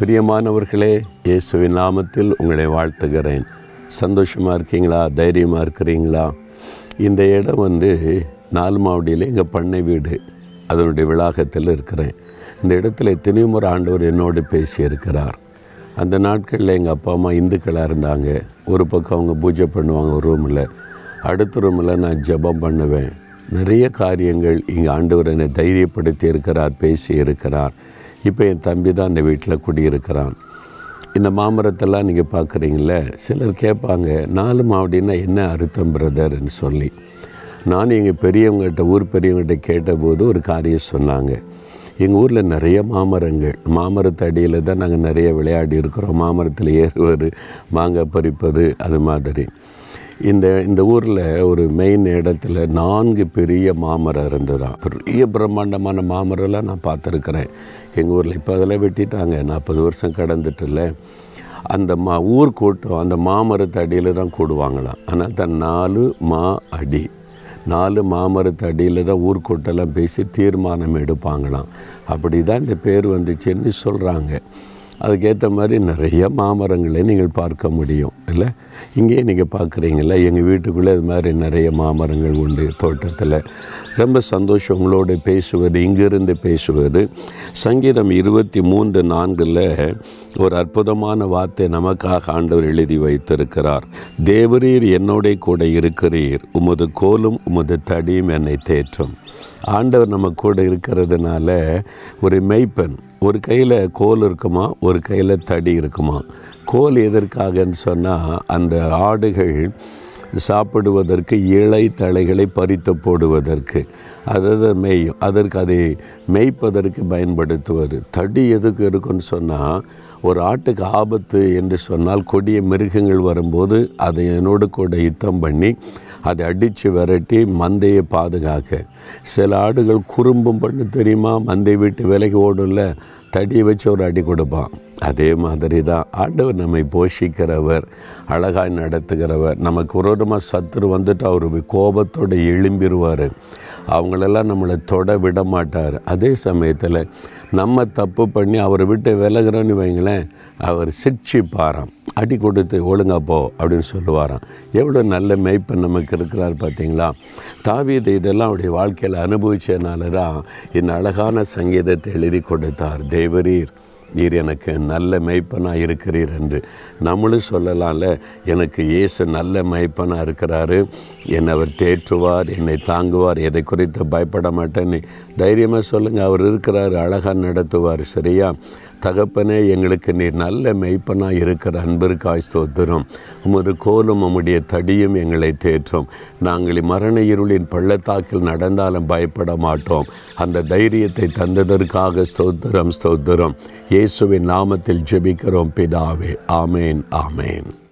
பிரியமானவர்களே இயேசுவின் நாமத்தில் உங்களை வாழ்த்துகிறேன். சந்தோஷமாக இருக்கீங்களா? தைரியமாக இருக்கிறீங்களா? இந்த இடம் வந்து நாலு மாவடியில் எங்கள் பண்ணை வீடு அதனுடைய விளாகத்தில் இருக்கிறேன். இந்த இடத்துல எத்தனையோ முறை ஆண்டவர் என்னோடு பேசியிருக்கிறார். அந்த நாட்களில் எங்கள் அப்பா அம்மா இந்துக்களாக இருந்தாங்க. ஒரு பக்கம் அவங்க பூஜை பண்ணுவாங்க ஒரு ரூமில். அடுத்த ரூமில் நான் ஜெபம் பண்ணுவேன். நிறைய காரியங்கள் இங்கே ஆண்டவர் என்னை தைரியப்படுத்தி இருக்கிறார் பேசி இருக்கிறார் இப்போ என் தம்பி தான் இந்த வீட்டில் குடியிருக்கிறான். இந்த மாமரத்தெல்லாம் நீங்கள் பார்க்குறீங்கள சிலர் கேட்பாங்க நாலு மாவடின்னா என்ன அறுத்தம் பிரதர்ன்னு சொல்லி. நான் எங்கள் பெரியவங்ககிட்ட ஊர் பெரியவங்ககிட்ட கேட்டபோது ஒரு காரியம் சொன்னாங்க. எங்கள் ஊரில் நிறைய மாமரங்கள் மாமரத்து அடியில் தான் நாங்கள் நிறைய விளையாடி இருக்கிறோம். மாமரத்தில் ஏறுவது மாங்காய் பறிப்பது அது மாதிரி. இந்த இந்த ஊரில் ஒரு மெயின் இடத்துல நான்கு பெரிய மாமரம் இருந்ததாம். பெரிய பிரம்மாண்டமான மாமரம்லாம் நான் பார்த்துருக்குறேன். எங்கள் ஊரில் இப்போ அதெல்லாம் வெட்டிட்டாங்க. நாற்பது வருஷம் கடந்துட்டுல அந்த மா ஊர் கூட்டம் அந்த மாமரத்து அடியில் தான் கூடுவாங்களாம் ஆனால் தான் நாலு மா அடி. நாலு மாமரத்து அடியில் தான் ஊர்க்கூட்டெல்லாம் பேசி தீர்மானம் எடுப்பாங்களாம். அப்படி தான் இந்த பேர் வந்துச்சுன்னு சொல்கிறாங்க அதுக்கேற்ற மாதிரி நிறைய மாமரங்களை நீங்கள் பார்க்க முடியும் இல்லை? இங்கேயே நீங்கள் பார்க்குறீங்கள எங்கள் வீட்டுக்குள்ளே இது மாதிரி நிறைய மாமரங்கள் உண்டு தோட்டத்தில். ரொம்ப சந்தோஷம் உங்களோடு பேசுவது இங்கிருந்து பேசுவது. சங்கீதம் இருபத்தி மூன்று நான்கில் ஒரு அற்புதமான வார்த்தை நமக்காக ஆண்டவர் எழுதி வைத்திருக்கிறார். தேவரீர் என்னோட கூட இருக்கிறீர் உமது கோலும் உமது தடியும் என்னை தேற்றும். ஆண்டவர் நம்ம கூட இருக்கிறதுனால ஒரு மெய்ப்பெண் ஒரு கையில் கோல் இருக்குமா ஒரு கையில் தடி இருக்குமா? கோல் எதற்காகன்னு சொன்னால் அந்த ஆடுகள் சாப்பிடுவதற்கு இலை தழைகளை பறித்து போடுவதற்கு. அதை மேயும் அதற்கு அதை மேய்ப்பதற்கு பயன்படுத்துவது. தடி எதுக்கு இருக்குன்னு சொன்னால் ஒரு ஆட்டுக்கு ஆபத்து என்று சொன்னால் கொடிய மிருகங்கள் வரும்போது அதை என்னோடு கூட யுத்தம் பண்ணி அதை அடித்து விரட்டி மந்தையை பாதுகாக்க. சில ஆடுகள் குறும்பும் பண்ணு தெரியுமா? மந்தை விட்டு விலைக்கு ஓடும்ல தடியை வச்சு ஒரு அடி கொடுப்பான். அதே மாதிரி தான் ஆண்டவர் நம்மை போஷிக்கிறவர் அழகாய் நடத்துகிறவர். நமக்கு விரோதமாக சத்துரு வந்துட்டு அவர் கோபத்தோடு எழும்பிடுவார் அவங்களெல்லாம் நம்மளை தொட விட மாட்டார். அதே சமயத்தில் நம்ம தப்பு பண்ணி அவரை விட்டு விலகிறோன்னு வைங்களேன் அவர் சிக்ஷிப்பாராம் அடி கொடுத்து ஒழுங்கா போ அப்படின்னு சொல்லுவாராம். எவ்வளோ நல்ல மெய்ப்பை நமக்கு இருக்கிறார் பார்த்தீங்களா? தாவீது இதெல்லாம் அவருடைய வாழ்க்கையில் அனுபவித்ததுனால தான் இந்த அழகான சங்கீதத்தை எழுதி கொடுத்தார். தேவரீர். நீர் எனக்கு நல்ல மெய்ப்பனாக இருக்கிறீர் என்று. நம்மளும் சொல்லலாம்ல எனக்கு இயேசு நல்ல மெய்ப்பனாக இருக்கிறாரு. என்னை அவர் தேற்றுவார் என்னை தாங்குவார் எதை குறித்து பயப்பட மாட்டேன்னு. தைரியமாக சொல்லுங்கள் அவர் இருக்கிறார் அழகாக நடத்துவார் சரியா? தகப்பனே எங்களுக்கு நீர் நல்ல மெய்ப்பனாக இருக்கிற அன்பிற்காய் ஸ்தோத்திரம். உமது கோலும் உம்முடைய தடியும் எங்களை தேற்றும். நாங்கள் மரண இருளின் பள்ளத்தாக்கில் நடந்தாலும் பயப்பட மாட்டோம். அந்த தைரியத்தை தந்ததற்காக ஸ்தோத்திரம் ஸ்தோத்திரம். இயேசுவின் நாமத்தில் ஜெபிக்கிறோம் பிதாவே. ஆமேன் ஆமேன்.